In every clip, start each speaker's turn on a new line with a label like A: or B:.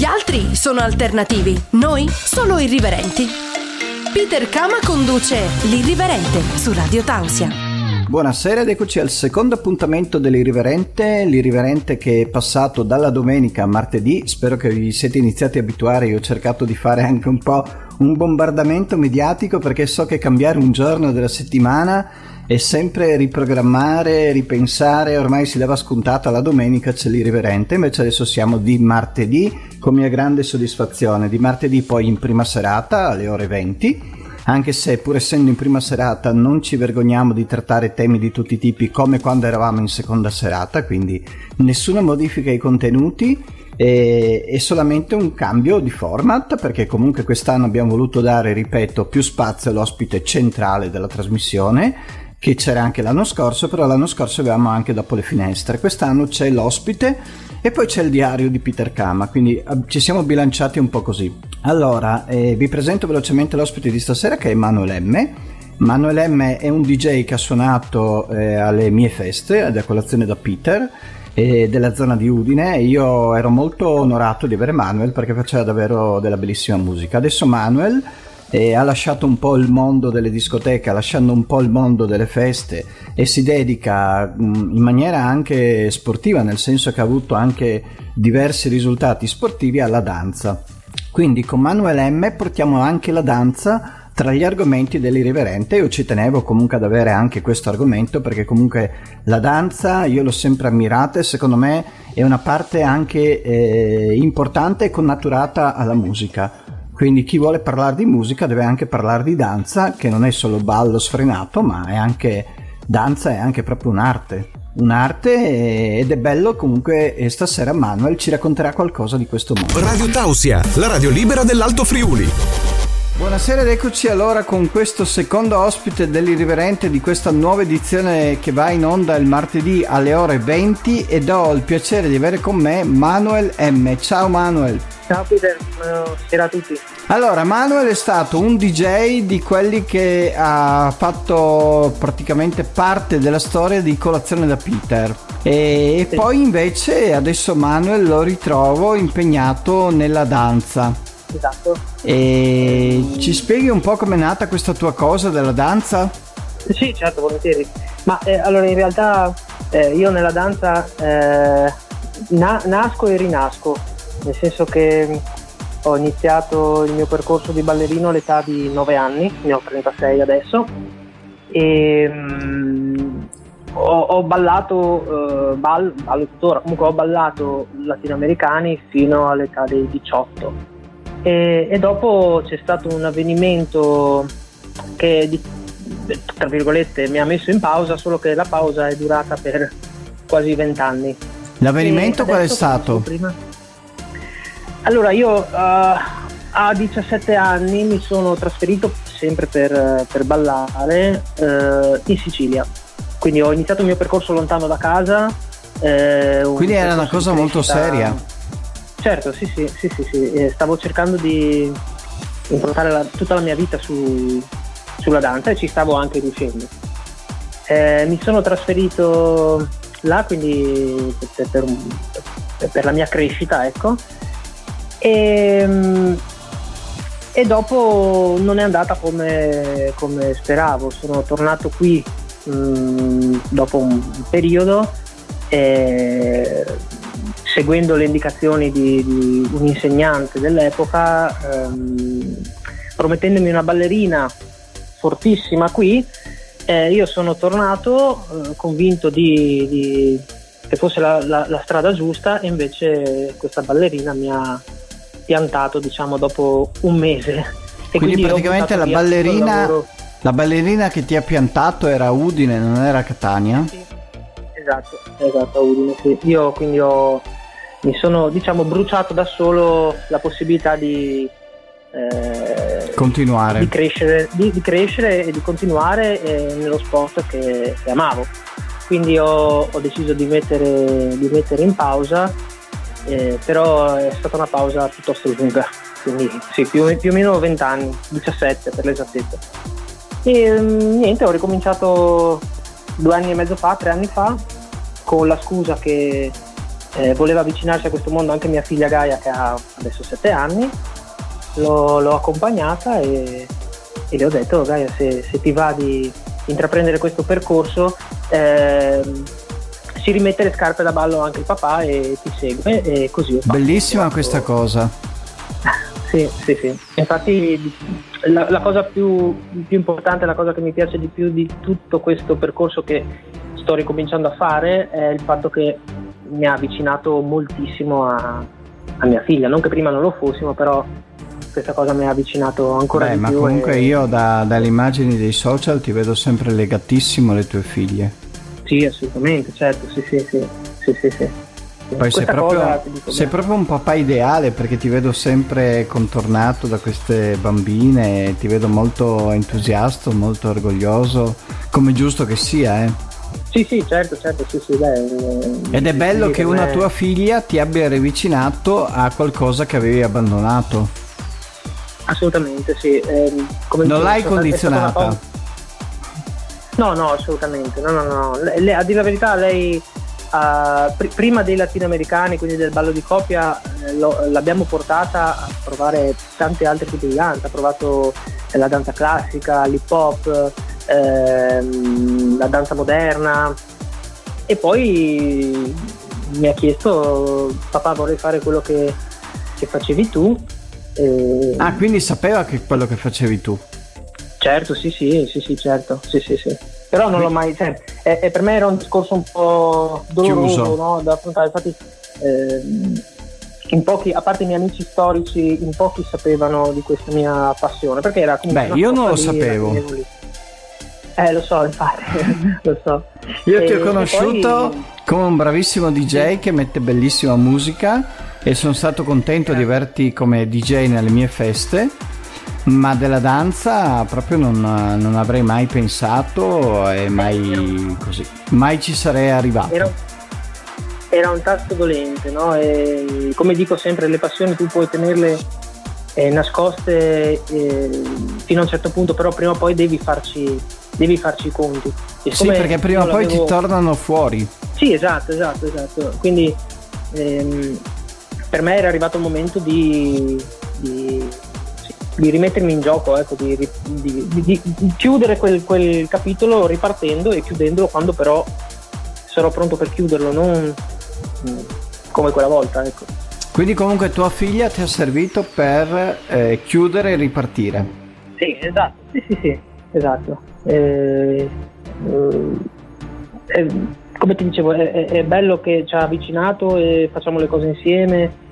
A: Gli altri sono alternativi, noi solo irriverenti. Peter Kama conduce L'Irriverente su Radio Tausia.
B: Buonasera ed eccoci al secondo appuntamento dell'Irriverente, l'Irriverente che è passato dalla domenica a martedì, spero che vi siete iniziati a abituare, io ho cercato di fare anche un po' un bombardamento mediatico perché so che cambiare un giorno della settimana è sempre riprogrammare, ripensare, ormai si leva scontata la domenica c'è l'irriverente, invece adesso siamo di martedì con mia grande soddisfazione, di martedì poi in prima serata alle ore 20 anche se pur essendo in prima serata non ci vergogniamo di trattare temi di tutti i tipi come quando eravamo in seconda serata, quindi nessuna modifica ai contenuti e, e solamente un cambio di format perché comunque quest'anno abbiamo voluto dare, ripeto, più spazio all'ospite centrale della trasmissione che c'era anche l'anno scorso, però l'anno scorso avevamo anche dopo le finestre. Quest'anno c'è l'ospite e poi c'è il diario di Peter Kama, quindi eh, ci siamo bilanciati un po' così. Allora, eh, vi presento velocemente l'ospite di stasera che è Manuel M. Manuel M è un DJ che ha suonato eh, alle mie feste, ad colazione da Peter, eh, della zona di Udine. Io ero molto onorato di avere Manuel perché faceva davvero della bellissima musica. Adesso Manuel e ha lasciato un po' il mondo delle discoteche, lasciando un po' il mondo delle feste e si dedica in maniera anche sportiva, nel senso che ha avuto anche diversi risultati sportivi alla danza. Quindi con Manuel M portiamo anche la danza tra gli argomenti dell'irriverente io ci tenevo comunque ad avere anche questo argomento perché comunque la danza io l'ho sempre ammirata e secondo me è una parte anche eh, importante e connaturata alla musica quindi chi vuole parlare di musica deve anche parlare di danza, che non è solo ballo sfrenato, ma è anche danza, è anche proprio un'arte. Un'arte ed è bello comunque e stasera Manuel ci racconterà qualcosa di questo mondo.
C: Radio Tausia, la radio libera dell'Alto Friuli.
B: Buonasera ed eccoci allora con questo secondo ospite dell'irriverente di questa nuova edizione che va in onda il martedì alle ore 20 ed ho il piacere di avere con me Manuel M. Ciao Manuel.
D: Ciao Peter, buonasera a tutti.
B: Allora, Manuel è stato un DJ di quelli che ha fatto praticamente parte della storia di Colazione da Peter. E sì. poi invece adesso Manuel lo ritrovo impegnato nella danza.
D: Esatto.
B: E ci spieghi un po' com'è nata questa tua cosa della danza?
D: Sì, certo, volentieri. Ma eh, allora in realtà eh, io nella danza eh, na- nasco e rinasco nel senso che ho iniziato il mio percorso di ballerino all'età di 9 anni, ne ho 36 adesso, e um, ho, ho, ballato, ball, ballo tuttora, comunque ho ballato latinoamericani fino all'età dei 18 e, e dopo c'è stato un avvenimento che tra virgolette mi ha messo in pausa, solo che la pausa è durata per quasi 20 anni.
B: L'avvenimento qual è stato?
D: Allora, io uh, a 17 anni mi sono trasferito sempre per, per ballare uh, in Sicilia. Quindi ho iniziato il mio percorso lontano da casa.
B: Eh, un Quindi era una cosa molto seria.
D: Certo, sì, sì, sì, sì, sì. Eh, stavo cercando di improntare la, tutta la mia vita su, sulla danza e ci stavo anche riuscendo. Eh, mi sono trasferito là quindi per, per, per la mia crescita, ecco e, ehm, e dopo non è andata come, come speravo, sono tornato qui mh, mm, dopo un periodo eh, seguendo le indicazioni di, di, un insegnante dell'epoca, ehm, promettendomi una ballerina fortissima qui, eh, io sono tornato eh, convinto di, di, che fosse la, la, la, strada giusta e invece questa ballerina mi ha, piantato diciamo dopo un mese.
B: E quindi, quindi praticamente la ballerina, la ballerina che ti ha piantato era Udine, non era Catania?
D: Sì. Esatto, esatto, Udine, sì. Io quindi ho, mi sono diciamo bruciato da solo la possibilità di
B: eh, continuare.
D: di crescere, di, di crescere, e di continuare eh, nello sport che, che amavo. Quindi ho, ho deciso di mettere, di mettere, in pausa eh, però è stata una pausa piuttosto lunga, quindi sì, più, più o meno 20 anni, 17 per l'esattezza. E mm, niente, ho ricominciato due anni e mezzo fa, tre anni fa, con la scusa che eh, voleva avvicinarsi a questo mondo anche mia figlia Gaia che ha adesso 7 anni, l'ho, l'ho accompagnata e, e, le ho detto Gaia se, se, ti va di intraprendere questo percorso eh, si rimette le scarpe da ballo anche il papà e ti segue e così.
B: Bellissima questa cosa.
D: Sì, sì, sì. Infatti la, la cosa più, più, importante, la cosa che mi piace di più di tutto questo percorso che sto ricominciando a fare è il fatto che mi ha avvicinato moltissimo a, a mia figlia. Non che prima non lo fossimo, però questa cosa mi ha avvicinato ancora
B: Beh,
D: di
B: ma
D: più.
B: Ma comunque e... io da, dalle immagini dei social ti vedo sempre legatissimo alle tue figlie.
D: Sì, assolutamente, certo, sì, sì, sì. sì, sì, sì.
B: Poi sei proprio, sei proprio, un papà ideale perché ti vedo sempre contornato da queste bambine, ti vedo molto entusiasta, molto orgoglioso, come giusto che sia, eh.
D: Sì, sì, certo, certo, sì, sì, beh,
B: Ed è bello sì, che una me... tua figlia ti abbia ravvicinato a qualcosa che avevi abbandonato.
D: Assolutamente, sì. Eh,
B: non l'hai condizionata?
D: No, no, assolutamente. No, no, no. Le, a dire la verità, lei Uh, pr- prima dei latinoamericani, quindi del ballo di coppia, eh, lo, l'abbiamo portata a provare tanti altri tipi di danza. Ha provato eh, la danza classica, l'hip hop, ehm, la danza moderna e poi mi ha chiesto papà vorrei fare quello che, che facevi tu.
B: E... Ah, quindi sapeva che quello che facevi tu?
D: Certo, sì, sì, sì, sì, certo, sì, sì, sì però non l'ho mai cioè, e, e per me era un discorso un po' doloroso no, da affrontare infatti eh, in pochi, a parte i miei amici storici, in pochi sapevano di questa mia passione, perché era comunque...
B: Beh, io non lo sapevo.
D: Eh, lo so, infatti, lo so.
B: Io e, ti ho conosciuto poi... come un bravissimo DJ che mette bellissima musica e sono stato contento eh. di averti come DJ nelle mie feste ma della danza proprio non, non avrei mai pensato e mai così, mai ci sarei arrivato.
D: Era, era un tasto dolente, no? E, come dico sempre, le passioni tu puoi tenerle eh, nascoste eh, fino a un certo punto, però prima o poi devi farci, devi farci i conti.
B: sì, perché prima o poi ti tornano fuori.
D: Sì, esatto, esatto, esatto. Quindi ehm, per me era arrivato il momento di, di di rimettermi in gioco, ecco, di, di, di, di chiudere quel, quel, capitolo ripartendo e chiudendolo quando però sarò pronto per chiuderlo, non mm, come quella volta. Ecco.
B: Quindi comunque tua figlia ti ha servito per eh, chiudere e ripartire.
D: Sì, esatto, sì, sì, sì, esatto. Eh, eh, come ti dicevo, è, è bello che ci ha avvicinato e facciamo le cose insieme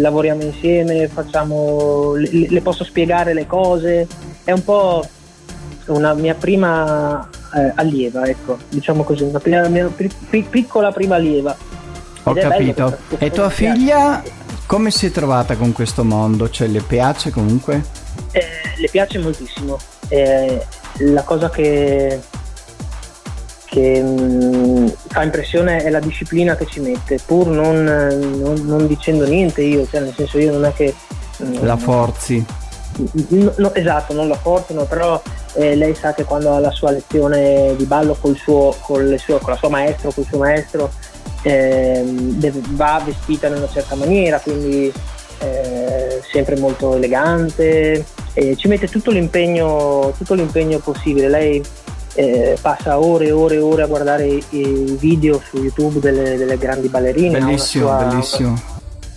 D: lavoriamo insieme, facciamo, le, le, posso spiegare le cose, è un po' una mia prima eh, allieva, ecco, diciamo così, una prima, mia pic, piccola prima allieva.
B: Ho capito. e tua figlia come si è trovata con questo mondo? Cioè le piace comunque?
D: Eh, le piace moltissimo. Eh, la cosa che che mh, mm, fa impressione è la disciplina che ci mette, pur non, non, non dicendo niente io, cioè nel senso io non è che...
B: Mh, mm, la forzi.
D: No, no, esatto, non la forzano, però eh, lei sa che quando ha la sua lezione di ballo col suo, col suo, con la sua maestro, col suo maestro, eh, deve, va vestita in una certa maniera, quindi eh, sempre molto elegante, ci mette tutto l'impegno, tutto l'impegno possibile. Lei eh, passa ore e ore e ore a guardare i, i video su YouTube delle, delle grandi ballerine.
B: Bellissimo,
D: ha
B: sua, bellissimo.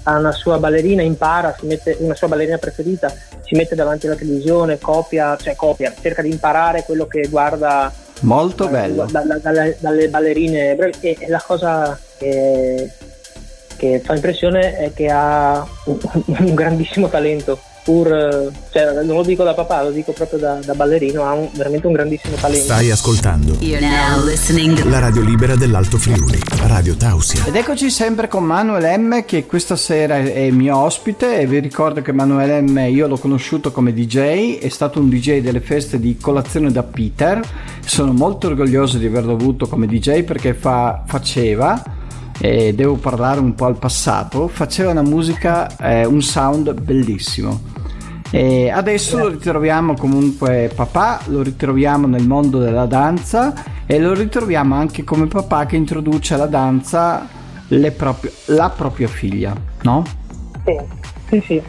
D: Ha una sua ballerina, impara, si mette, una sua ballerina preferita, si mette davanti alla televisione, copia, cioè copia, cerca di imparare quello che guarda.
B: Molto bello.
D: Da, da, dalle, dalle, ballerine. E, e la cosa che, che, fa impressione è che ha un, un grandissimo talento pur, cioè, non lo dico da papà, lo dico proprio da, da ballerino, ha un, veramente un grandissimo talento.
C: Stai ascoltando la radio libera dell'Alto Friuli, Radio Tausia.
B: Ed eccoci sempre con Manuel M che questa sera è mio ospite e vi ricordo che Manuel M io l'ho conosciuto come DJ, è stato un DJ delle feste di colazione da Peter, sono molto orgoglioso di averlo avuto come DJ perché fa, faceva e devo parlare un po' al passato, faceva una musica, eh, un sound bellissimo. E adesso lo ritroviamo comunque papà, lo ritroviamo nel mondo della danza e lo ritroviamo anche come papà che introduce la danza proprie, la propria figlia, no?
D: Sì, sì, sì.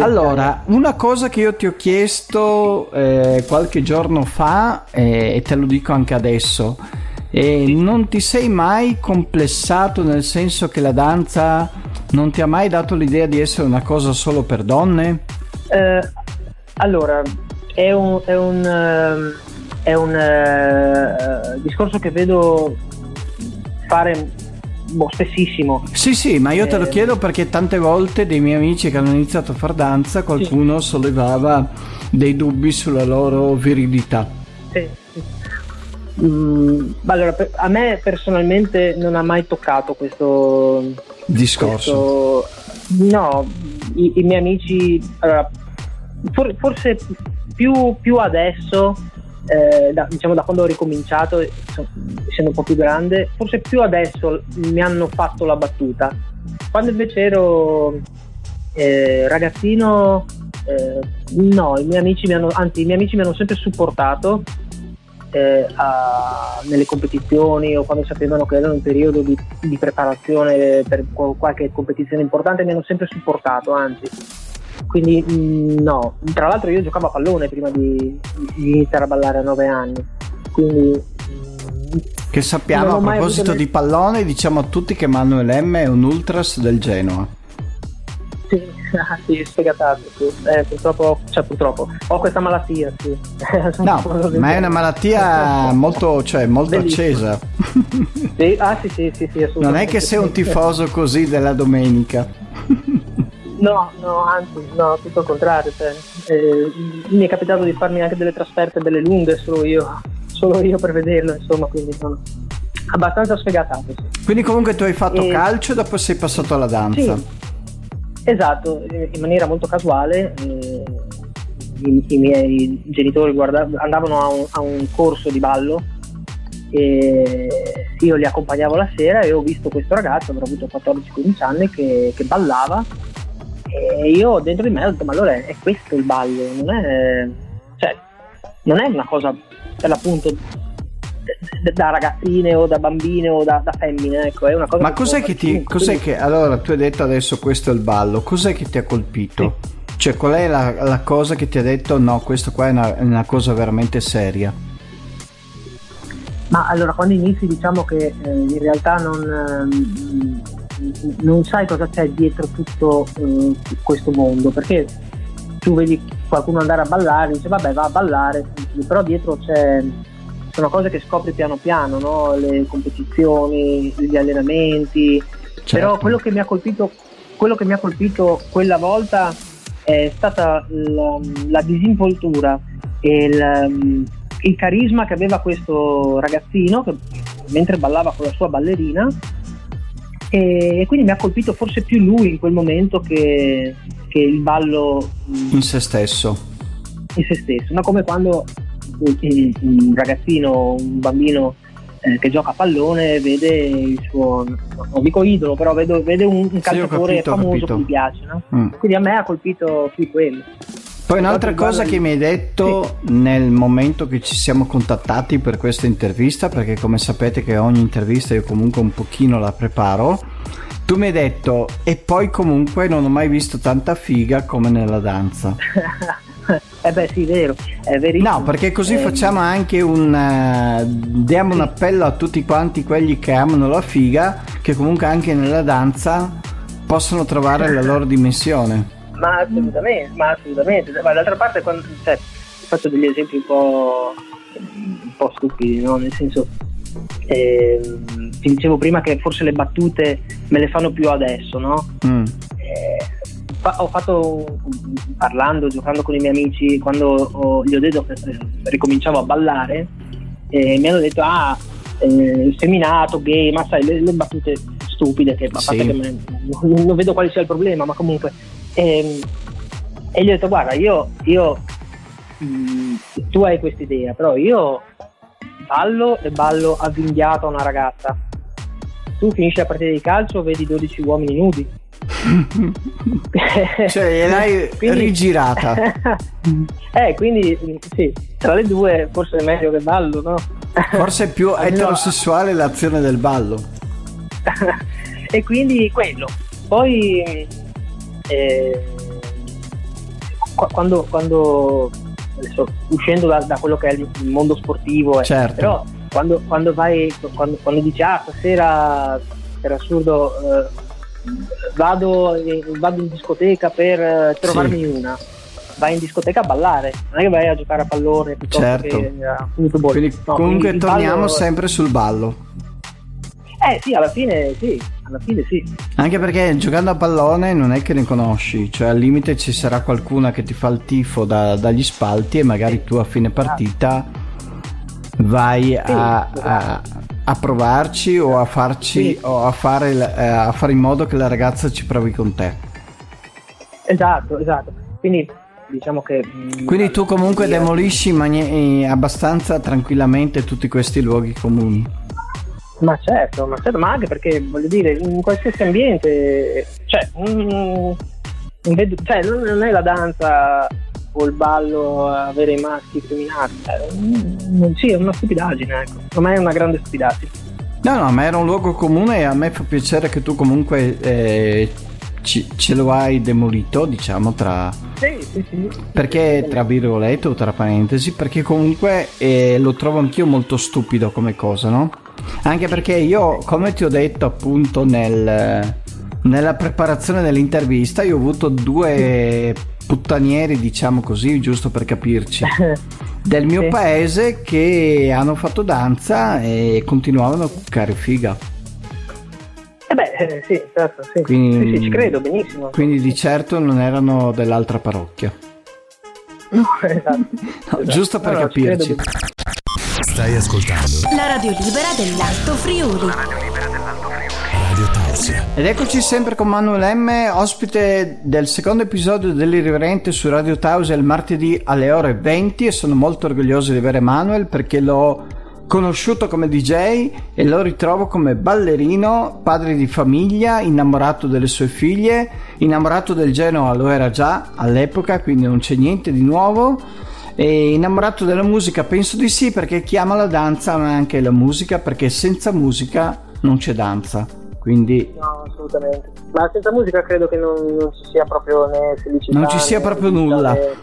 B: Allora, una cosa che io ti ho chiesto eh, qualche giorno fa eh, e te lo dico anche adesso, eh, non ti sei mai complessato nel senso che la danza non ti ha mai dato l'idea di essere una cosa solo per donne?
D: Eh, allora, è un, è un, ehm, è un uh, discorso che vedo fare boh, spessissimo.
B: Sì, sì, ma io te lo eh, chiedo perché tante volte dei miei amici che hanno iniziato a far danza qualcuno sì. sollevava dei dubbi sulla loro virilità.
D: Sì, sì. Mm, allora, a me personalmente non ha mai toccato questo
B: discorso.
D: Questo, no, i, i, miei amici, allora, for, forse più, più adesso eh, da, diciamo da quando ho ricominciato, essendo un po' più grande, forse più adesso mi hanno fatto la battuta. Quando invece ero eh, ragazzino, eh, no, i miei amici mi hanno, anzi, i miei amici mi hanno sempre supportato eh, a, nelle competizioni o quando sapevano che era un periodo di, di preparazione per qualche competizione importante, mi hanno sempre supportato, anzi. Quindi mm, no, tra l'altro io giocavo a pallone prima di, di iniziare a ballare a 9 anni, quindi...
B: Che sappiamo a proposito di pallone, diciamo a tutti che Manuel M è un ultras del Genoa.
D: Ah, sì, sfegatato, sì. Eh, purtroppo, cioè purtroppo, ho questa malattia, sì.
B: no, ma è una malattia molto, cioè, molto accesa.
D: sì, ah sì, sì, sì, sì
B: Non è che sei un tifoso così della domenica.
D: No, no, anzi, no, tutto il contrario. Cioè, eh, mi è capitato di farmi anche delle trasferte belle lunghe, solo io, solo io per vederlo, insomma, quindi sono abbastanza sfegatato. Sì.
B: Quindi comunque tu hai fatto e... calcio e dopo sei passato alla danza.
D: Sì, esatto, in maniera molto casuale. Eh, i, i, miei genitori guarda- andavano a un, a un corso di ballo e io li accompagnavo la sera e ho visto questo ragazzo, avrò avuto 14-15 anni, che, che ballava e io dentro di me ho detto, ma allora è questo il ballo, non è, cioè, non è una cosa per l'appunto da ragazzine o da bambine o da, da femmine, ecco, è una cosa
B: Ma cos'è che ti, cos'è che, allora tu hai detto adesso questo è il ballo, cos'è che ti ha colpito? Sì. Cioè qual è la, la, cosa che ti ha detto no, questo qua è una, è una cosa veramente seria?
D: Ma allora quando inizi diciamo che eh, in realtà non... Eh, non sai cosa c'è dietro tutto eh, questo mondo perché tu vedi qualcuno andare a ballare dice vabbè va a ballare però dietro c'è sono cose che scopri piano piano no? le competizioni gli allenamenti certo. però quello che mi ha colpito quello che mi ha colpito quella volta è stata la, la disinvoltura e il, il carisma che aveva questo ragazzino che mentre ballava con la sua ballerina e quindi mi ha colpito forse più lui in quel momento che, che il ballo
B: mm, in se stesso.
D: In se stesso, no? come quando un, un ragazzino, un bambino eh, che gioca a pallone vede il suo, non dico idolo, però vede, vede un, un calciatore sì, capito, famoso che gli piace. No? Mm. Quindi a me ha colpito più quello.
B: Poi un'altra cosa che mi hai detto sì. nel momento che ci siamo contattati per questa intervista, perché come sapete che ogni intervista io comunque un pochino la preparo, tu mi hai detto e poi comunque non ho mai visto tanta figa come nella danza.
D: eh beh sì, vero, è verissimo.
B: No, perché così eh, facciamo anche un... Uh, diamo sì. un appello a tutti quanti quelli che amano la figa, che comunque anche nella danza possono trovare la loro dimensione.
D: Ma assolutamente, ma assolutamente. Ma d'altra parte quando, cioè, faccio degli esempi un po', un po stupidi, no? Nel senso, eh, ti dicevo prima che forse le battute me le fanno più adesso, no? Mm. Eh, ho fatto, parlando, giocando con i miei amici, quando ho, gli ho detto che eh, ricominciavo a ballare, eh, mi hanno detto, ah, eh, seminato, gay, ma sai, le, le battute stupide che, sì. che me, non, non vedo quale sia il problema, ma comunque e, ehm, e gli ho detto guarda io, io mh, tu hai questa idea però io ballo e ballo avvinghiato a una ragazza tu finisci la partita di calcio vedi 12 uomini nudi
B: cioè l'hai quindi, rigirata
D: eh quindi sì tra le due forse è meglio che ballo no?
B: forse è più eterosessuale l'azione del ballo
D: e quindi quello. Poi eh, quando, quando adesso, uscendo da, da, quello che è il mondo sportivo,
B: eh, certo.
D: però quando, quando vai, quando, quando, dici ah stasera per assurdo eh, vado, vado, in discoteca per eh, trovarmi sì. una vai in discoteca a ballare, non è che vai a giocare a pallone piuttosto
B: certo.
D: che a football.
B: Quindi, no, comunque torniamo ballo... sempre sul ballo.
D: Eh sì, alla fine sì, alla fine sì.
B: Anche perché giocando a pallone non è che ne conosci, cioè al limite ci sarà qualcuna che ti fa il tifo da, dagli spalti e magari tu a fine partita vai a, a, a provarci o a farci sì. o a fare, eh, a fare in modo che la ragazza ci provi con te.
D: Esatto, esatto. Quindi diciamo che...
B: Mm, Quindi tu comunque io... demolisci mani- abbastanza tranquillamente tutti questi luoghi comuni.
D: Ma certo, ma certo, ma anche perché voglio dire, in qualsiasi ambiente, cioè, mm, cioè non è la danza il ballo avere i maschi criminali, mm, sì, è una stupidaggine, ecco, ormai è una grande stupidaggine.
B: No, no, ma era un luogo comune e a me fa piacere che tu comunque eh, ci, ce lo hai demolito, diciamo, tra...
D: Sì, sì, sì.
B: Perché, tra virgolette o tra parentesi, perché comunque eh, lo trovo anch'io molto stupido come cosa, no? Anche perché io, come ti ho detto appunto nel, nella preparazione dell'intervista, io ho avuto due puttanieri, diciamo così, giusto per capirci, del mio sì. paese che hanno fatto danza e continuavano a cuccare figa.
D: Eh beh, eh, sì, certo, sì. Quindi, sì, sì, ci credo benissimo.
B: Quindi di certo non erano dell'altra parrocchia.
D: No, esatto. No,
B: esatto. Giusto per no, capirci.
C: Stai ascoltando
A: la radio libera dell'Alto Friuli. La radio libera
C: dell'Alto Friuli.
B: Ed eccoci sempre con Manuel M, ospite del secondo episodio dell'Irriverente su Radio Tausia il martedì alle ore 20 e sono molto orgoglioso di avere Manuel perché l'ho conosciuto come DJ e lo ritrovo come ballerino, padre di famiglia, innamorato delle sue figlie, innamorato del Genoa lo era già all'epoca, quindi non c'è niente di nuovo. E innamorato della musica penso di sì perché chiama la danza ma anche la musica perché senza musica non c'è danza. Quindi...
D: No, assolutamente. Ma senza musica credo che non, non ci sia proprio né felicità.
B: Non ci sia proprio nulla. Né...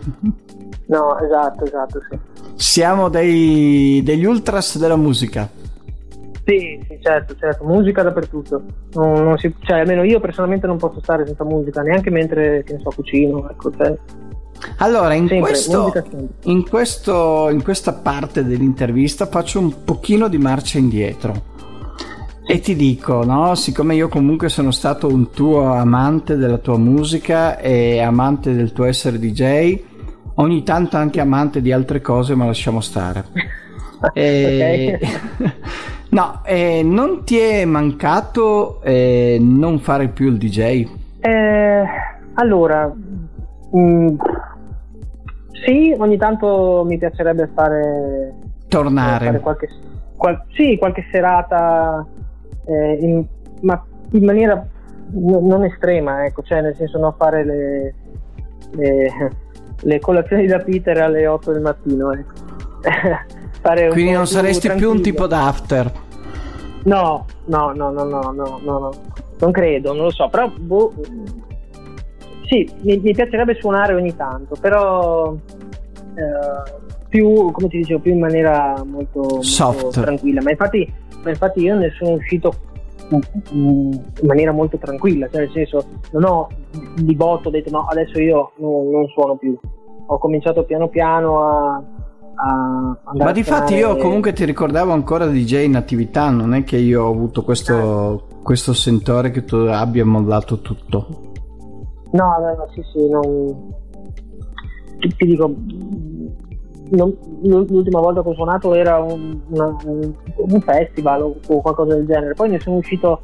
D: No, esatto, esatto, sì.
B: Siamo dei, degli ultras della musica.
D: Sì, sì, certo, certo, musica dappertutto. Non, non si, cioè, almeno io personalmente non posso stare senza musica, neanche mentre, che ne so, cucino, ecco, cioè.
B: Allora, in, sempre, questo, in, questo, in questa parte dell'intervista faccio un pochino di marcia indietro. E ti dico, no, siccome io comunque sono stato un tuo amante della tua musica e amante del tuo essere DJ, ogni tanto anche amante di altre cose, ma lasciamo stare. e... no, eh, non ti è mancato eh, non fare più il DJ?
D: Eh, allora, mh, mm, sì, ogni tanto mi piacerebbe fare...
B: Tornare.
D: Fare qualche, qual, sì, qualche serata, eh, in, ma in maniera non estrema, ecco, cioè nel senso non fare le, le le colazioni da Peter alle 8 del mattino. Ecco.
B: Quindi non saresti tranquillo. più un tipo d'after?
D: No, no, no, no, no, no, no, no. non credo, non lo so, però boh, sì, mi, mi, piacerebbe suonare ogni tanto, però eh, più, come ti dicevo, più in maniera molto, molto tranquilla. Ma infatti, ma infatti io ne sono uscito in maniera molto tranquilla, cioè nel senso non ho di botto detto no adesso io non, non suono più, ho cominciato piano piano a, a
B: Ma di fatti io comunque ti ricordavo ancora DJ in attività, non è che io ho avuto questo, questo sentore che tu abbia mollato tutto.
D: No, no, no, sì, sì, non... ti, ti dico, non, l'ultima volta che ho suonato era un, una, un, festival o, qualcosa del genere, poi ne sono uscito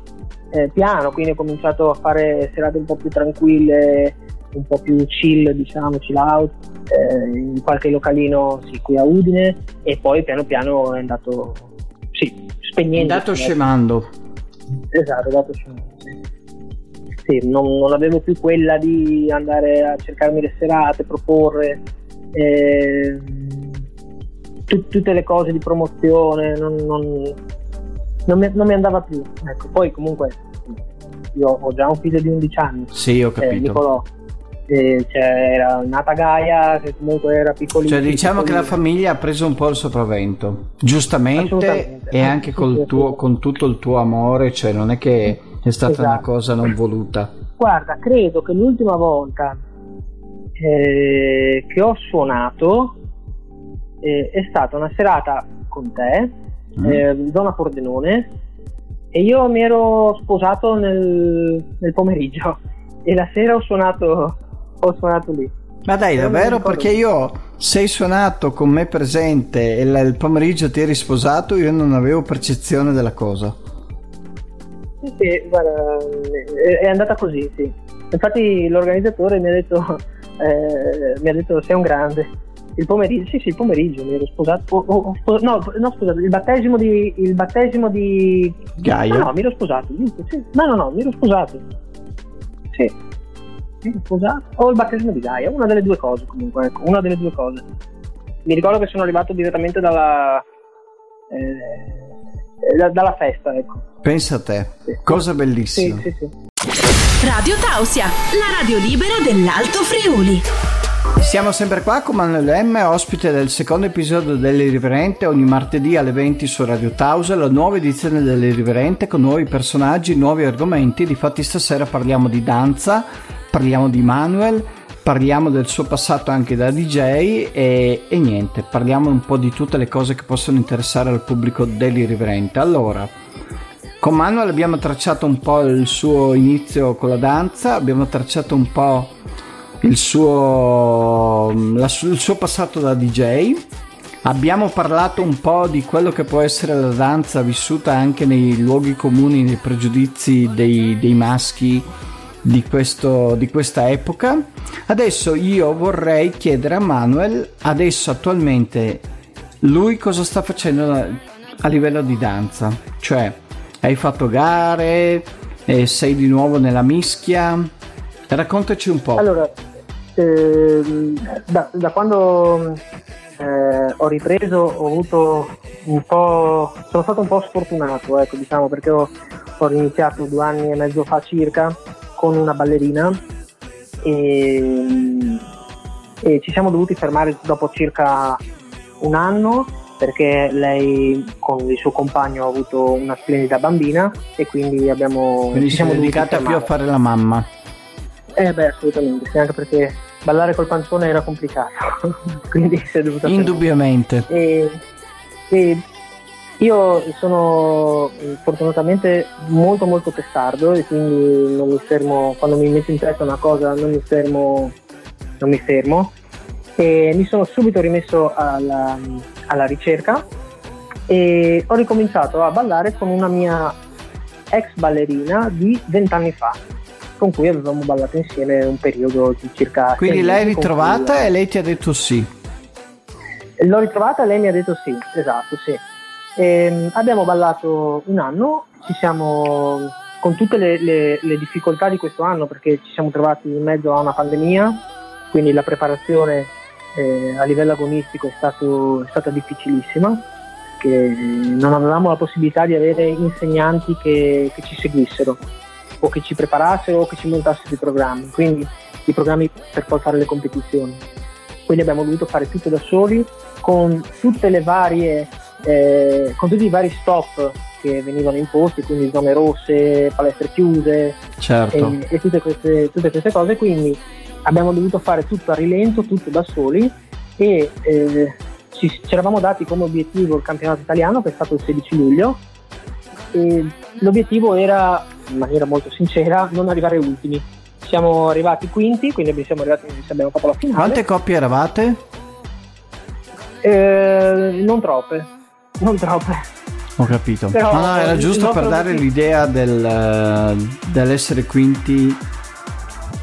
D: eh, piano, quindi ho cominciato a fare serate un po' più tranquille, un po' più chill, diciamo, chill out, eh, in qualche localino sì, qui a Udine e poi piano piano è andato, sì, spegnendo.
B: È andato scemando.
D: Esatto, è andato scemando, sì non, non avevo più quella di andare a cercarmi le serate, proporre eh, t- tutte le cose di promozione non, non, non, mi, non mi, andava più ecco, poi comunque io ho già un figlio di 11 anni.
B: Sì, ho capito.
D: Eh, Nicolò. Eh, cioè, era nata Gaia, che comunque era piccolina.
B: Cioè, diciamo che la famiglia ha preso un po' il sopravvento, giustamente, e anche col tuo, con tutto il tuo amore, cioè non è che è stata esatto. una cosa non voluta.
D: Guarda, credo che l'ultima volta eh, che ho suonato eh, è stata una serata con te, mm. eh, zona Pordenone, e io mi ero sposato nel, nel pomeriggio e la sera ho suonato, ho suonato lì.
B: Ma dai, davvero? Perché io sei suonato con me presente e il pomeriggio ti eri sposato, io non avevo percezione della cosa.
D: Sì, sì, guarda, è andata così, sì. Infatti l'organizzatore mi ha detto, eh, mi ha detto sei un grande. Il pomeriggio, sì, sì, il pomeriggio mi ero sposato. Oh, oh, oh, no, no, scusate, il battesimo di. Il battesimo di.
B: Gaia?
D: No, no, mi ero sposato, giusto? Sì. No, no, no, mi ero sposato. Sì. Mi ero sposato. O il battesimo di Gaia, una delle due cose comunque, ecco, una delle due cose. Mi ricordo che sono arrivato direttamente dalla. Eh, da, dalla festa, ecco.
B: Pensa a te, sì. cosa bellissima.
D: Sì, sì, sì.
A: Radio Tausia, la radio libera dell'Alto Friuli.
B: Siamo sempre qua con Manuel M, ospite del secondo episodio dell'Irriverente, ogni martedì alle 20 su Radio Tausia, la nuova edizione dell'Irriverente con nuovi personaggi, nuovi argomenti. Difatti stasera parliamo di danza, parliamo di Manuel, parliamo del suo passato anche da DJ e, e niente, parliamo un po' di tutte le cose che possono interessare al pubblico dell'Irriverente. Allora, con Manuel abbiamo tracciato un po' il suo inizio con la danza, abbiamo tracciato un po' il suo, la, il suo passato da DJ. Abbiamo parlato un po' di quello che può essere la danza vissuta anche nei luoghi comuni, nei pregiudizi dei, dei maschi di, questo, di questa epoca. Adesso io vorrei chiedere a Manuel, adesso attualmente, lui cosa sta facendo a livello di danza? Cioè, hai fatto gare, sei di nuovo nella mischia? Raccontaci un po'.
D: Allora, eh, da, da, quando eh, ho ripreso ho avuto un po' sono stato un po' sfortunato ecco diciamo perché ho, ho iniziato due anni e mezzo fa circa con una ballerina e, e ci siamo dovuti fermare dopo circa un anno perché lei con il suo compagno ha avuto una splendida bambina e quindi abbiamo
B: quindi ci siamo dedicata più a fare la mamma.
D: Eh beh, assolutamente, sì, anche perché ballare col pancione era complicato, quindi si è dovuto...
B: Indubbiamente.
D: E, e io sono fortunatamente molto molto testardo e quindi non mi fermo, quando mi metto in testa una cosa non mi fermo, non mi fermo. E mi sono subito rimesso alla, alla ricerca e ho ricominciato a ballare con una mia ex ballerina di vent'anni fa con cui avevamo ballato insieme un periodo di circa...
B: Quindi l'hai ritrovata cui... e lei ti ha detto sì?
D: L'ho ritrovata e lei mi ha detto sì, esatto, sì. E, ehm, abbiamo ballato un anno, ci siamo con tutte le, le, le, difficoltà di questo anno perché ci siamo trovati in mezzo a una pandemia, quindi la preparazione eh, a livello agonistico è, stato, è stata difficilissima, che non avevamo la possibilità di avere insegnanti che, che ci seguissero o che ci preparassero o che ci montassero i programmi, quindi i programmi per poi fare le competizioni. Quindi abbiamo dovuto fare tutto da soli con tutte le varie eh, con tutti i vari stop che venivano imposti, quindi zone rosse, palestre chiuse
B: certo.
D: e, e tutte, queste, tutte, queste, cose, quindi abbiamo dovuto fare tutto a rilento, tutto da soli e eh, ci, ci eravamo dati come obiettivo il campionato italiano che è stato il 16 luglio e l'obiettivo era in maniera molto sincera, non arrivare ultimi. Siamo arrivati quinti, quindi siamo arrivati, abbiamo fatto la finale.
B: Quante coppie eravate?
D: Eh, non troppe, non troppe.
B: Ho capito. Però, no, no, era giusto per dare l'idea del, dell'essere quinti.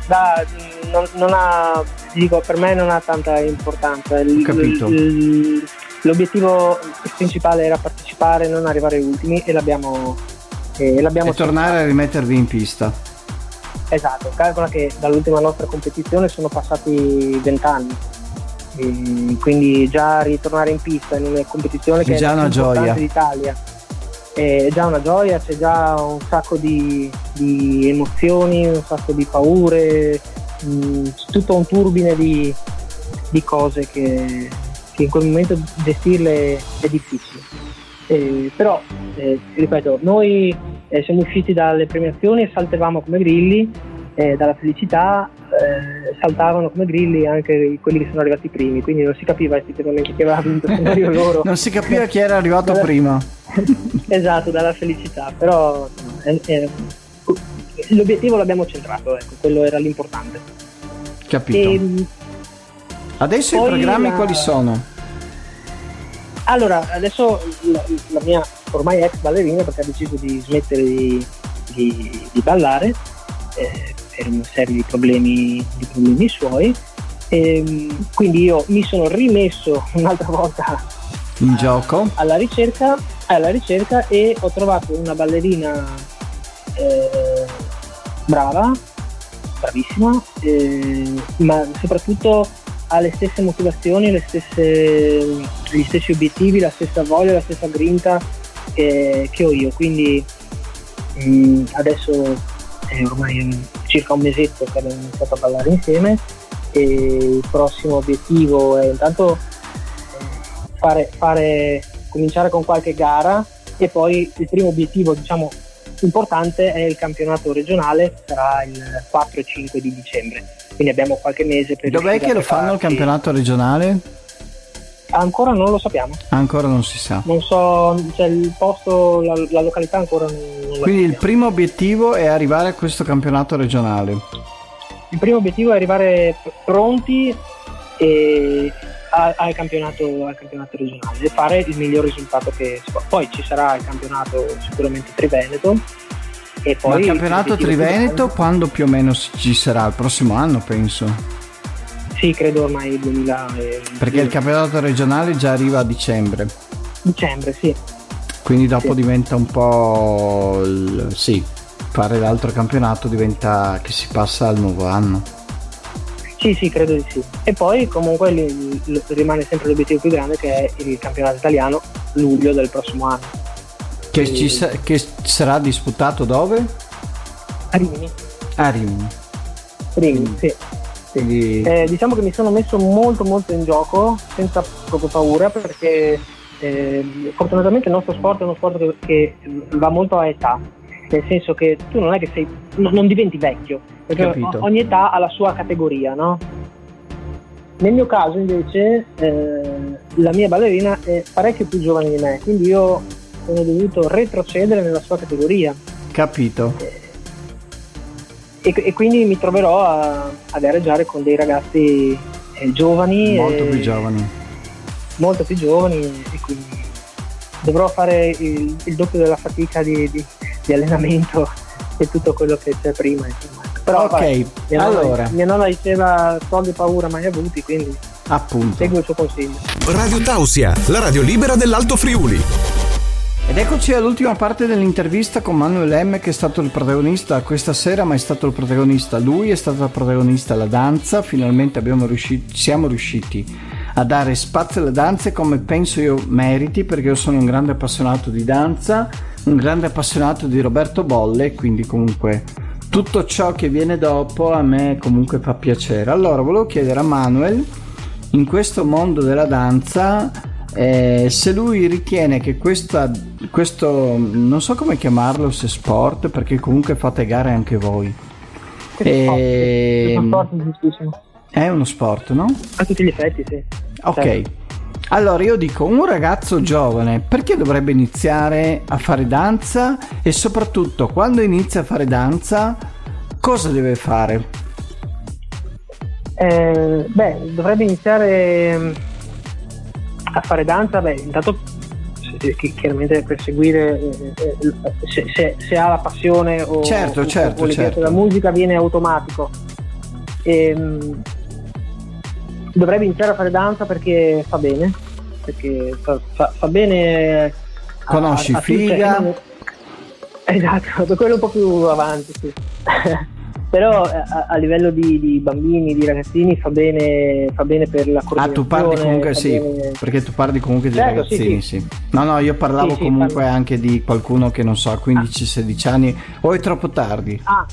D: Da, non, non, ha, dico, per me non ha tanta importanza. Il,
B: capito.
D: Il, l'obiettivo principale era partecipare, non arrivare ultimi e l'abbiamo,
B: e, l'abbiamo e tornare a rimettervi in pista.
D: Esatto, calcola che dall'ultima nostra competizione sono passati vent'anni. quindi già ritornare in pista in una competizione che
B: è già una gioia
D: d'Italia è già una gioia, c'è già un sacco di, di emozioni, un sacco di paure, mh, mm, tutto un turbine di, di cose che, che, in quel momento gestirle è difficile. Eh, però, eh, ripeto, noi eh, siamo usciti dalle premiazioni e saltavamo come grilli, eh, dalla felicità eh, saltavano come grilli anche quelli che sono arrivati primi, quindi non si capiva effettivamente chi aveva vinto, se Mario loro.
B: non si capiva chi era arrivato dalla... prima.
D: esatto, dalla felicità, però è, è... l'obiettivo l'abbiamo centrato, ecco, quello era l'importante.
B: Capito. E, ehm, Adesso i programmi la... quali sono?
D: Allora, adesso la, la, mia ormai ex ballerina, perché ha deciso di smettere di, di, di ballare, eh, per una serie di problemi, di problemi suoi. E, ehm, quindi io mi sono rimesso un'altra volta
B: in gioco
D: alla ricerca, alla ricerca e ho trovato una ballerina eh, brava, bravissima, eh, ma soprattutto ha le stesse motivazioni, le stesse, gli stessi obiettivi, la stessa voglia, la stessa grinta che, che ho io. Quindi mh, mm, adesso è ormai circa un mesetto che abbiamo iniziato a ballare insieme e il prossimo obiettivo è intanto eh, fare, fare, cominciare con qualche gara e poi il primo obiettivo diciamo importante è il campionato regionale sarà il 4 e 5 di dicembre quindi abbiamo qualche mese per
B: dov'è che lo fanno il campionato regionale?
D: Ancora non lo sappiamo.
B: Ancora non si sa.
D: Non so, cioè il posto, la, la località ancora non,
B: non Quindi il primo obiettivo è arrivare a questo campionato regionale.
D: Il primo obiettivo è arrivare pronti e al, campionato, al campionato regionale e fare il miglior risultato che si può. Poi ci sarà il campionato sicuramente Triveneto.
B: E poi Ma il campionato Triveneto quando più o meno ci sarà? Il prossimo anno penso.
D: Sì, credo ormai il 2000.
B: Perché il campionato regionale già arriva a dicembre.
D: Dicembre, sì.
B: Quindi dopo sì. diventa un po'. Il... Sì, fare l'altro campionato diventa che si passa al nuovo anno.
D: Sì, sì, credo di sì. E poi comunque li, li, rimane sempre l'obiettivo più grande che è il campionato italiano luglio del prossimo anno.
B: Che, Quindi... sa- che sarà disputato dove?
D: A Rimini.
B: A Rimini.
D: Rimini, sì. Quindi... Eh, diciamo che mi sono messo molto molto in gioco senza proprio paura perché eh, fortunatamente il nostro sport è uno sport che, che, va molto a età, nel senso che tu non è che sei, no, non diventi vecchio, perché Capito. ogni età ha la sua categoria, no? Nel mio caso invece eh, la mia ballerina è parecchio più giovane di me, quindi io sono dovuto retrocedere nella sua categoria.
B: Capito.
D: Eh, e, e quindi mi troverò a, a, gareggiare con dei ragazzi eh, giovani.
B: Molto più giovani.
D: Molto più giovani e quindi dovrò fare il, il doppio della fatica di, di, di, allenamento e tutto quello che c'è prima. Insomma. Però
B: ok, vai,
D: mia,
B: allora.
D: nonna, mia nonna diceva togli paura mai avuti, quindi
B: Appunto.
D: seguo il suo consiglio.
C: Radio Tausia, la radio libera dell'Alto Friuli.
B: Ed eccoci all'ultima parte dell'intervista con Manuel M che è stato il protagonista questa sera, ma è stato il protagonista lui, è stato il protagonista la danza, finalmente riusciti, siamo riusciti a dare spazio alle danze come penso io meriti perché io sono un grande appassionato di danza, un grande appassionato di Roberto Bolle, quindi comunque tutto ciò che viene dopo a me comunque fa piacere. Allora volevo chiedere a Manuel, in questo mondo della danza, eh, se lui ritiene che questa, questo, non so come chiamarlo, se sport, perché comunque fate gare anche voi.
D: E... È, sport,
B: è uno sport, no?
D: A tutti gli effetti, sì.
B: Ok. Certo. Allora io dico, un ragazzo giovane perché dovrebbe iniziare a fare danza e soprattutto quando inizia a fare danza cosa deve fare?
D: Eh, beh, dovrebbe iniziare a fare danza, beh, intanto chiaramente per seguire eh, eh, se, se, se, ha la passione o,
B: certo, certo,
D: o
B: certo.
D: la musica viene automatico. E, ehm, dovrebbe iniziare a fare danza perché fa bene, perché fa, fa, fa bene.
B: Conosci a, a figa?
D: Esatto, quello un po' più avanti, sì. però eh, a, a livello di, di, bambini, di ragazzini fa bene, fa bene per la coordinazione.
B: Ah, tu parli comunque sì, bene... perché tu parli comunque di certo, ragazzini, sì, sì. sì, No, no, io parlavo sì, comunque parlo... anche di qualcuno che non so, ha 15-16 ah. anni o è troppo tardi.
D: Ah.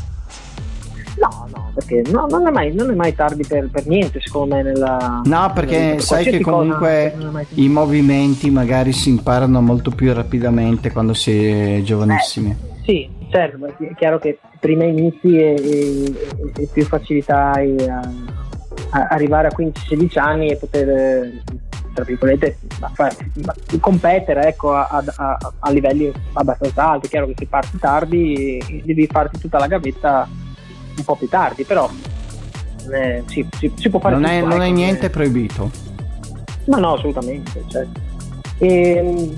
D: No, no, perché no, non, è mai, non, è mai, tardi per, per, niente, secondo me. Nella,
B: no, perché nella, sai che comunque i movimenti magari si imparano molto più rapidamente quando si è giovanissimi.
D: Eh, sì, certo, è chiaro che prima inizi e, e, e più facilità hai a, a arrivare a 15-16 anni e poter tra virgolette competere ecco, a, a, livelli abbastanza alti. Chiaro che se parti tardi devi farti tutta la gavetta un po' più tardi, però eh, sì, si, si, può fare
B: non
D: tutto,
B: è, non ecco, è niente proibito.
D: Ma no, assolutamente. Certo. E, ehm,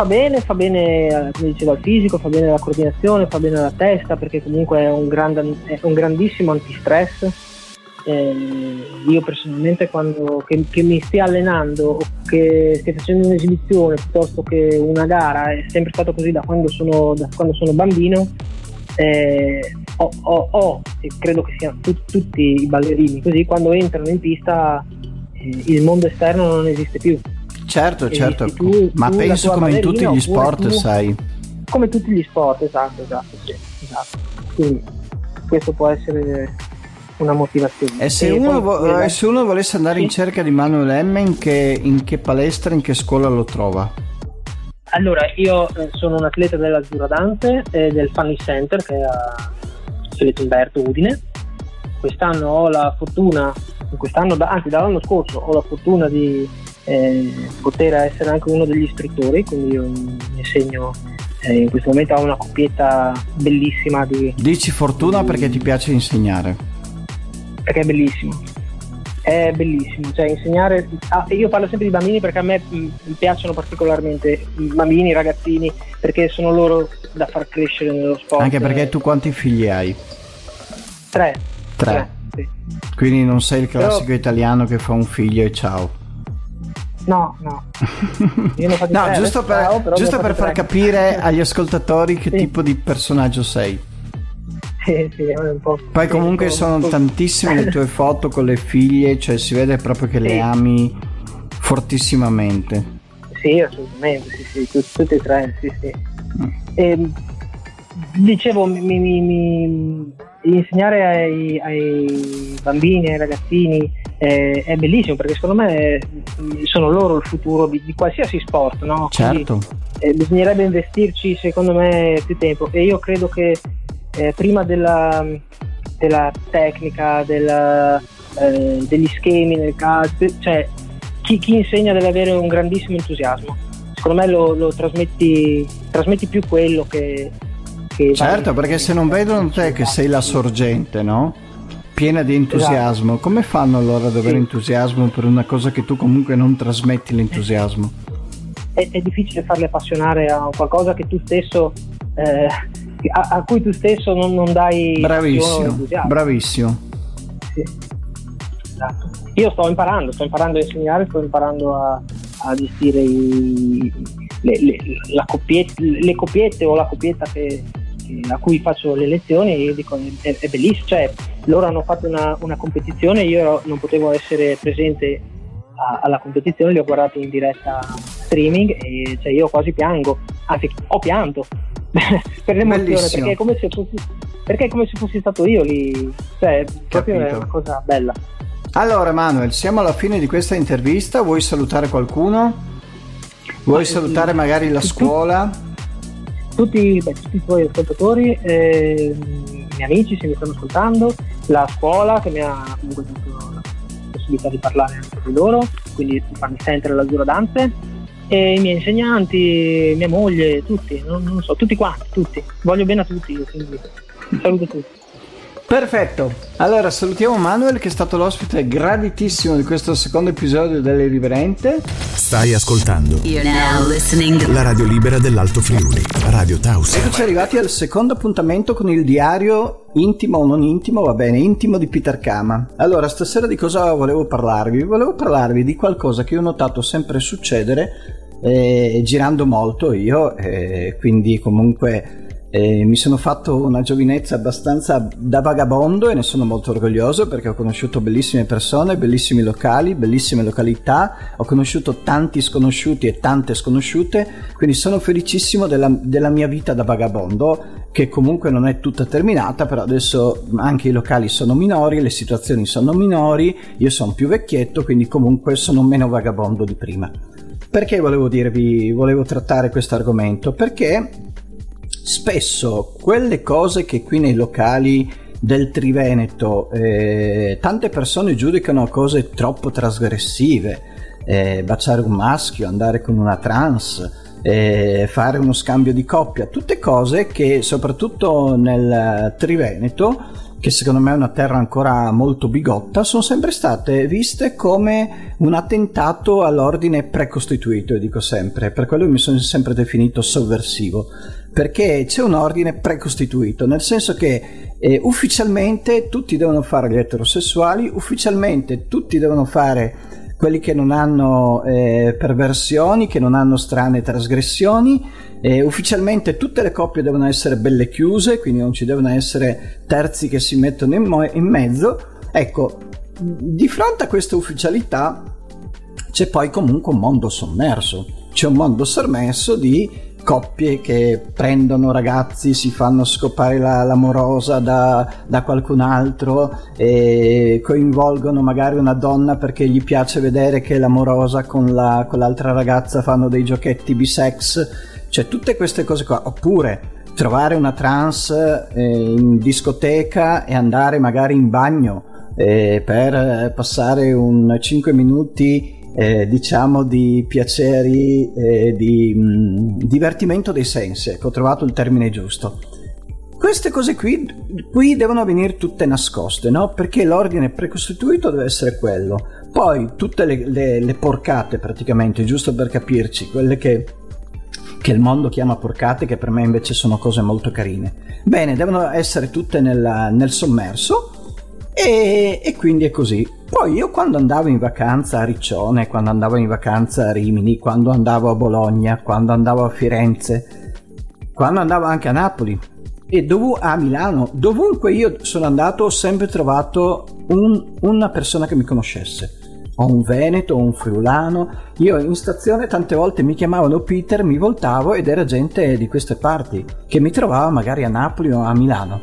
D: fa bene, fa bene, come diceva, il fisico, fa bene la coordinazione, fa bene la testa, perché comunque è un, grande, è un grandissimo antistress. Eh, io personalmente quando che, che, mi stia allenando o che stia facendo un'esibizione piuttosto che una gara, è sempre stato così da quando sono, da quando sono bambino, eh, ho, ho, ho, e credo che siano tu, tutti i ballerini così, quando entrano in pista eh, il mondo esterno non esiste più
B: Certo, certo, tu, ma tu penso come in tutti gli sport, tu, sai.
D: Come tutti gli sport, esatto, esatto, sì, esatto. Quindi questo può essere una motivazione.
B: E se, e uno, vo- eh, se uno, volesse andare sì. in cerca di Manuel M, in che, in che palestra, in che scuola lo trova?
D: Allora, io eh, sono un atleta della Zuradante e del Funny Center che è a Seleto Umberto Udine. Quest'anno ho la fortuna, quest'anno, anzi dall'anno scorso ho la fortuna di eh, poter essere anche uno degli istruttori, quindi io insegno eh, in questo momento ho una coppietta bellissima di...
B: Dici fortuna di... perché ti piace insegnare?
D: Perché è bellissimo, è bellissimo, cioè insegnare, ah, io parlo sempre di bambini perché a me mh, piacciono particolarmente bambini, ragazzini, perché sono loro da far crescere nello sport.
B: Anche perché tu quanti figli hai?
D: Tre.
B: Tre. Tre sì. Quindi non sei il classico Però... italiano che fa un figlio e ciao.
D: No, no.
B: no, giusto per, stavo, giusto per far capire agli ascoltatori che sì. tipo di personaggio sei.
D: Sì, sì, un po'.
B: Poi comunque po', sono tantissime le tue foto con le figlie, cioè si vede proprio che le ami fortissimamente.
D: Sì, assolutamente, sì, sì, tutti e tre, sì, sì. Mm. E, ehm, dicevo, mi, mi, mi, insegnare ai, ai, bambini, ai ragazzini eh, è bellissimo perché secondo me sono loro il futuro di, di qualsiasi sport, no?
B: Certo.
D: Quindi, eh, bisognerebbe investirci secondo me più tempo e io credo che eh, prima della, della tecnica, della, eh, degli schemi nel calcio, cioè chi, chi, insegna deve avere un grandissimo entusiasmo. Secondo me lo, lo trasmetti, trasmetti più quello che,
B: che certo, perché se non vedono te che sei la sorgente, no? Piena di entusiasmo. Esatto. Come fanno allora ad avere sì. entusiasmo per una cosa che tu comunque non trasmetti l'entusiasmo?
D: È, è difficile farli appassionare a qualcosa che tu stesso, eh, a, a, cui tu stesso non, non dai
B: bravissimo, bravissimo.
D: Sì. Esatto. Io sto imparando, sto imparando a insegnare, sto imparando a, a gestire i, le, le, le, coppiette o la coppietta che, a cui faccio le lezioni e dico è, è bellissimo, cioè loro hanno fatto una, una, competizione, io non potevo essere presente a, alla competizione, li ho guardati in diretta streaming e cioè, io quasi piango, anzi ho pianto. Per l'emozione perché è, come se fossi, perché è come se fossi stato io lì, cioè proprio è una cosa bella.
B: Allora Manuel, siamo alla fine di questa intervista, vuoi salutare qualcuno? Vuoi salutare magari la scuola?
D: tutti, beh, tutti i tuoi ascoltatori, eh, i miei amici se mi stanno ascoltando, la scuola che mi ha comunque dato la possibilità di parlare anche di loro, quindi di farmi sentire l'azzurro danze, e i miei insegnanti, mia moglie, tutti, non, non so, tutti quanti, tutti. Voglio bene a tutti, quindi saluto tutti.
B: Perfetto, allora salutiamo Manuel che è stato l'ospite graditissimo di questo secondo episodio dell'Irriverente.
C: Stai ascoltando la radio libera dell'Alto Friuli, Radio Taus.
B: Eccoci arrivati al secondo appuntamento con il diario intimo o non intimo, va bene, intimo di Peter Kama. Allora, stasera di cosa volevo parlarvi? Volevo parlarvi di qualcosa che ho notato sempre succedere eh, girando molto io, eh, quindi comunque E mi sono fatto una giovinezza abbastanza da vagabondo e ne sono molto orgoglioso perché ho conosciuto bellissime persone, bellissimi locali, bellissime località, ho conosciuto tanti sconosciuti e tante sconosciute, quindi sono felicissimo della, della mia vita da vagabondo che comunque non è tutta terminata, però adesso anche i locali sono minori, le situazioni sono minori, io sono più vecchietto, quindi comunque sono meno vagabondo di prima. Perché volevo dirvi, volevo trattare questo argomento? Perché spesso quelle cose che qui nei locali del Triveneto eh, tante persone giudicano cose troppo trasgressive, eh, baciare un maschio, andare con una trans, eh, fare uno scambio di coppia, tutte cose che soprattutto nel Triveneto che secondo me è una terra ancora molto bigotta, sono sempre state viste come un attentato all'ordine precostituito, io dico sempre, per quello mi sono sempre definito sovversivo perché c'è un ordine precostituito, nel senso che eh, ufficialmente tutti devono fare gli eterosessuali, ufficialmente tutti devono fare quelli che non hanno eh, perversioni, che non hanno strane trasgressioni. Eh, ufficialmente tutte le coppie devono essere belle chiuse, quindi non ci devono essere terzi che si mettono in, mo- in mezzo. Ecco, di fronte a questa ufficialità c'è poi comunque un mondo sommerso, c'è un mondo sommerso di coppie che prendono ragazzi, si fanno scopare la, l'amorosa da, da, qualcun altro e coinvolgono magari una donna perché gli piace vedere che l'amorosa con, la, con l'altra ragazza fanno dei giochetti bisex, cioè tutte queste cose qua, oppure trovare una trans eh, in discoteca e andare magari in bagno eh, per passare un 5 minuti eh, diciamo di piaceri, eh, di mh, mm, divertimento dei sensi, ecco, ho trovato il termine giusto. Queste cose qui, qui devono venire tutte nascoste, no? Perché l'ordine precostituito deve essere quello. Poi tutte le, le, le porcate praticamente, giusto per capirci, quelle che che il mondo chiama porcate, che per me invece sono cose molto carine. Bene, devono essere tutte nella, nel sommerso e, e, quindi è così. Poi io quando andavo in vacanza a Riccione, quando andavo in vacanza a Rimini, quando andavo a Bologna, quando andavo a Firenze, quando andavo anche a Napoli e dovu- a Milano, dovunque io sono andato ho sempre trovato un, una persona che mi conoscesse. O un veneto, o un friulano. Io in stazione tante volte mi chiamavano Peter, mi voltavo ed era gente di queste parti che mi trovava magari a Napoli o a Milano.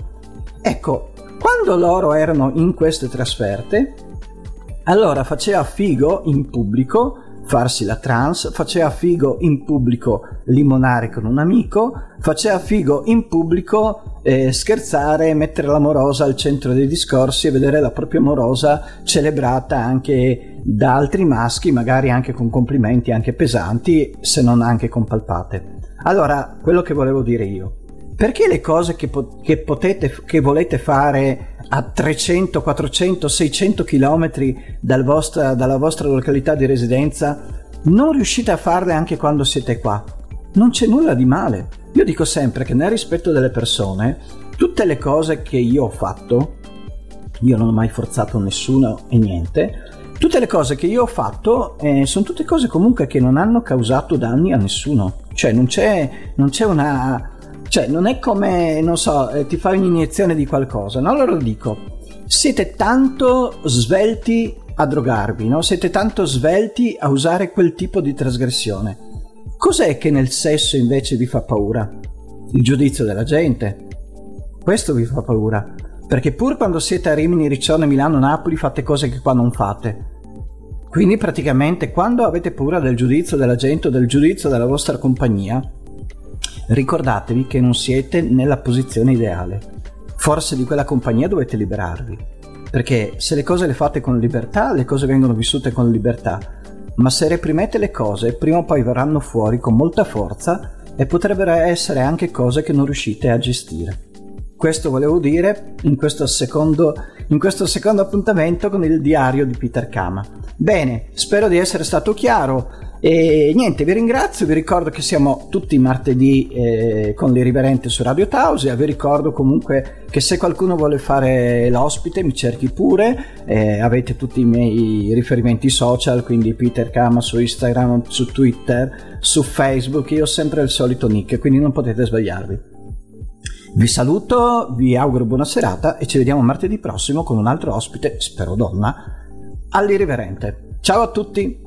B: Ecco, quando loro erano in queste trasferte, allora faceva figo in pubblico farsi la trans, faceva figo in pubblico limonare con un amico, faceva figo in pubblico eh, scherzare, mettere l'amorosa al centro dei discorsi e vedere la propria amorosa celebrata anche da altri maschi, magari anche con complimenti anche pesanti, se non anche con palpate. Allora, quello che volevo dire io, perché le cose che, po- che, potete, che volete fare a 300, 400, 600 km dal vostra, dalla vostra località di residenza non riuscite a farle anche quando siete qua? Non c'è nulla di male. Io dico sempre che nel rispetto delle persone, tutte le cose che io ho fatto, io non ho mai forzato nessuno e niente, tutte le cose che io ho fatto eh, sono tutte cose comunque che non hanno causato danni a nessuno. Cioè non c'è, non c'è una cioè, non è come, non so, eh, ti fai un'iniezione di qualcosa, no? Allora dico, siete tanto svelti a drogarvi, no? Siete tanto svelti a usare quel tipo di trasgressione. Cos'è che nel sesso invece vi fa paura? Il giudizio della gente. Questo vi fa paura. Perché pur quando siete a Rimini, Riccione, Milano, Napoli fate cose che qua non fate. Quindi praticamente quando avete paura del giudizio della gente o del giudizio della vostra compagnia, ricordatevi che non siete nella posizione ideale. Forse di quella compagnia dovete liberarvi, perché se le cose le fate con libertà, le cose vengono vissute con libertà, ma se reprimete le cose, prima o poi verranno fuori con molta forza e potrebbero essere anche cose che non riuscite a gestire. Questo volevo dire in questo secondo, in questo secondo appuntamento con il diario di Peter Kama. Bene, spero di essere stato chiaro. E niente, vi ringrazio, vi ricordo che siamo tutti martedì eh, con l'irriverente su Radio Tausia, vi ricordo comunque che se qualcuno vuole fare l'ospite mi cerchi pure, eh, avete tutti i miei riferimenti social, quindi Peter Kama su Instagram, su Twitter, su Facebook, io ho sempre il solito nick, quindi non potete sbagliarvi. Vi saluto, vi auguro buona serata e ci vediamo martedì prossimo con un altro ospite, spero donna, all'irriverente. Ciao a tutti